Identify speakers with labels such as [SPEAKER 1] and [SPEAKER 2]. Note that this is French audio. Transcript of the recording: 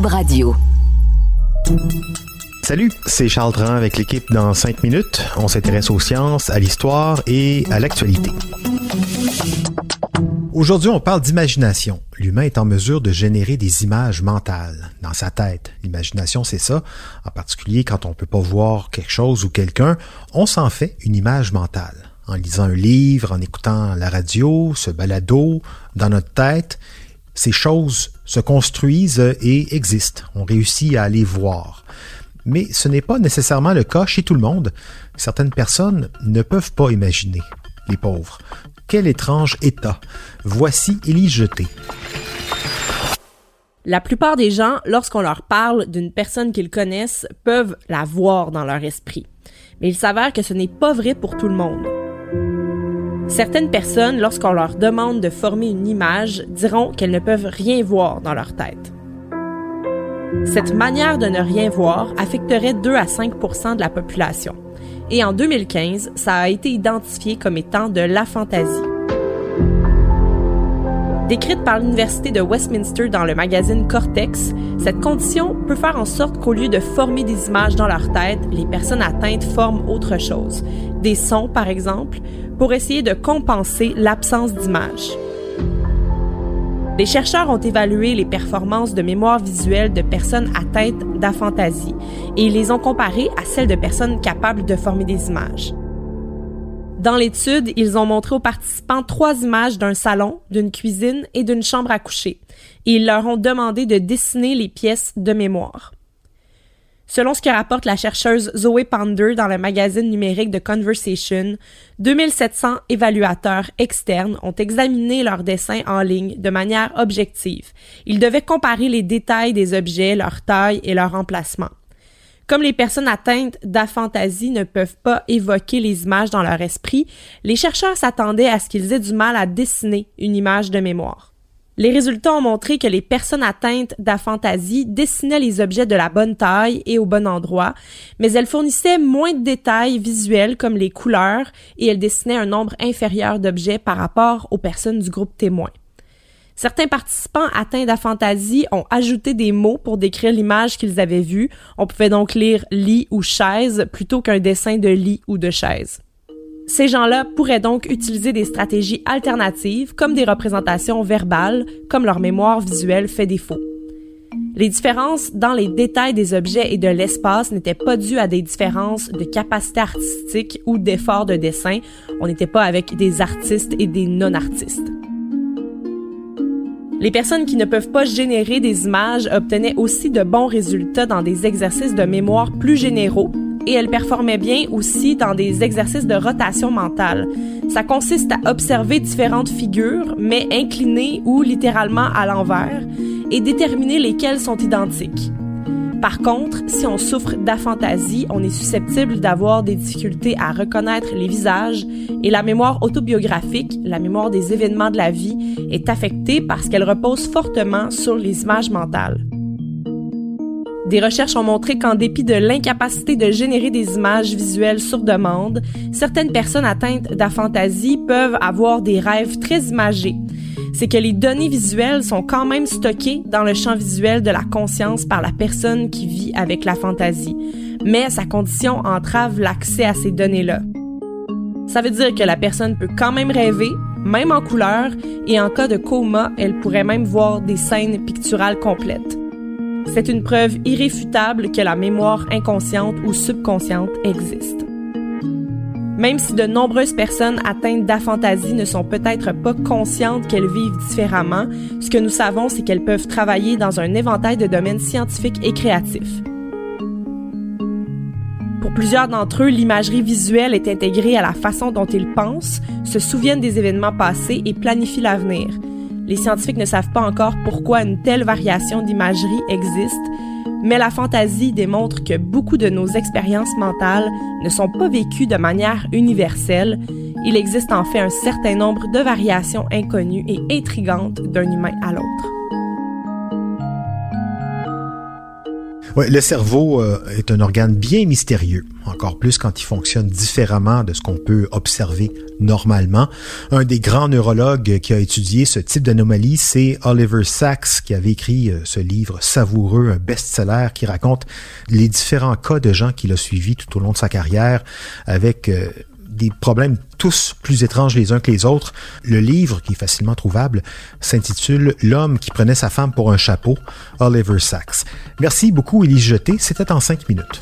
[SPEAKER 1] Radio.
[SPEAKER 2] Salut, c'est Charles Dran avec l'équipe dans 5 minutes. On s'intéresse aux sciences, à l'histoire et à l'actualité. Aujourd'hui, on parle d'imagination. L'humain est en mesure de générer des images mentales dans sa tête. L'imagination, c'est ça. En particulier, quand on peut pas voir quelque chose ou quelqu'un, on s'en fait une image mentale. En lisant un livre, en écoutant la radio, ce balado, dans notre tête, ces choses se construisent et existent. On réussit à les voir. Mais ce n'est pas nécessairement le cas chez tout le monde. Certaines personnes ne peuvent pas imaginer. Les pauvres. Quel étrange état. Voici Élie Jeté.
[SPEAKER 3] La plupart des gens, lorsqu'on leur parle d'une personne qu'ils connaissent, peuvent la voir dans leur esprit. Mais il s'avère que ce n'est pas vrai pour tout le monde. Certaines personnes, lorsqu'on leur demande de former une image, diront qu'elles ne peuvent rien voir dans leur tête. Cette manière de ne rien voir affecterait 2 à 5% de la population. Et en 2015, ça a été identifié comme étant de la fantaisie. Décrite par l'Université de Westminster dans le magazine Cortex, cette condition peut faire en sorte qu'au lieu de former des images dans leur tête, les personnes atteintes forment autre chose, des sons par exemple, pour essayer de compenser l'absence d'images. Les chercheurs ont évalué les performances de mémoire visuelle de personnes atteintes d'aphantasie et ils les ont comparées à celles de personnes capables de former des images. Dans l'étude, ils ont montré aux participants trois images d'un salon, d'une cuisine et d'une chambre à coucher, et ils leur ont demandé de dessiner les pièces de mémoire. Selon ce que rapporte la chercheuse Zoe Ponder dans le magazine numérique de Conversation, 2700 évaluateurs externes ont examiné leurs dessins en ligne de manière objective. Ils devaient comparer les détails des objets, leur taille et leur emplacement. Comme les personnes atteintes d'aphantasie ne peuvent pas évoquer les images dans leur esprit, les chercheurs s'attendaient à ce qu'ils aient du mal à dessiner une image de mémoire. Les résultats ont montré que les personnes atteintes d'aphantasie dessinaient les objets de la bonne taille et au bon endroit, mais elles fournissaient moins de détails visuels comme les couleurs et elles dessinaient un nombre inférieur d'objets par rapport aux personnes du groupe témoin. Certains participants atteints d'aphantasie ont ajouté des mots pour décrire l'image qu'ils avaient vue. On pouvait donc lire lit ou chaise plutôt qu'un dessin de lit ou de chaise. Ces gens-là pourraient donc utiliser des stratégies alternatives comme des représentations verbales, comme leur mémoire visuelle fait défaut. Les différences dans les détails des objets et de l'espace n'étaient pas dues à des différences de capacité artistique ou d'effort de dessin. On n'était pas avec des artistes et des non-artistes. Les personnes qui ne peuvent pas générer des images obtenaient aussi de bons résultats dans des exercices de mémoire plus généraux et elles performaient bien aussi dans des exercices de rotation mentale. Ça consiste à observer différentes figures, mais inclinées ou littéralement à l'envers, et déterminer lesquelles sont identiques. Par contre, si on souffre d'aphantasie, on est susceptible d'avoir des difficultés à reconnaître les visages et la mémoire autobiographique, la mémoire des événements de la vie, est affectée parce qu'elle repose fortement sur les images mentales. Des recherches ont montré qu'en dépit de l'incapacité de générer des images visuelles sur demande, certaines personnes atteintes d'aphantasie peuvent avoir des rêves très imagés. C'est que les données visuelles sont quand même stockées dans le champ visuel de la conscience par la personne qui vit avec la fantaisie, mais sa condition entrave l'accès à ces données-là. Ça veut dire que la personne peut quand même rêver, même en couleur, et en cas de coma, elle pourrait même voir des scènes picturales complètes. C'est une preuve irréfutable que la mémoire inconsciente ou subconsciente existe. Même si de nombreuses personnes atteintes d'aphantasie ne sont peut-être pas conscientes qu'elles vivent différemment, ce que nous savons, c'est qu'elles peuvent travailler dans un éventail de domaines scientifiques et créatifs. Pour plusieurs d'entre eux, l'imagerie visuelle est intégrée à la façon dont ils pensent, se souviennent des événements passés et planifient l'avenir. Les scientifiques ne savent pas encore pourquoi une telle variation d'imagerie existe, mais la fantaisie démontre que beaucoup de nos expériences mentales ne sont pas vécues de manière universelle. Il existe en fait un certain nombre de variations inconnues et intrigantes d'un humain à l'autre.
[SPEAKER 2] Ouais, le cerveau euh, est un organe bien mystérieux, encore plus quand il fonctionne différemment de ce qu'on peut observer normalement. Un des grands neurologues qui a étudié ce type d'anomalie, c'est Oliver Sacks, qui avait écrit euh, ce livre savoureux, un best-seller qui raconte les différents cas de gens qu'il a suivis tout au long de sa carrière avec euh, problèmes tous plus étranges les uns que les autres. Le livre, qui est facilement trouvable, s'intitule L'homme qui prenait sa femme pour un chapeau, Oliver Sacks. Merci beaucoup, Élise Jeté. C'était en cinq minutes.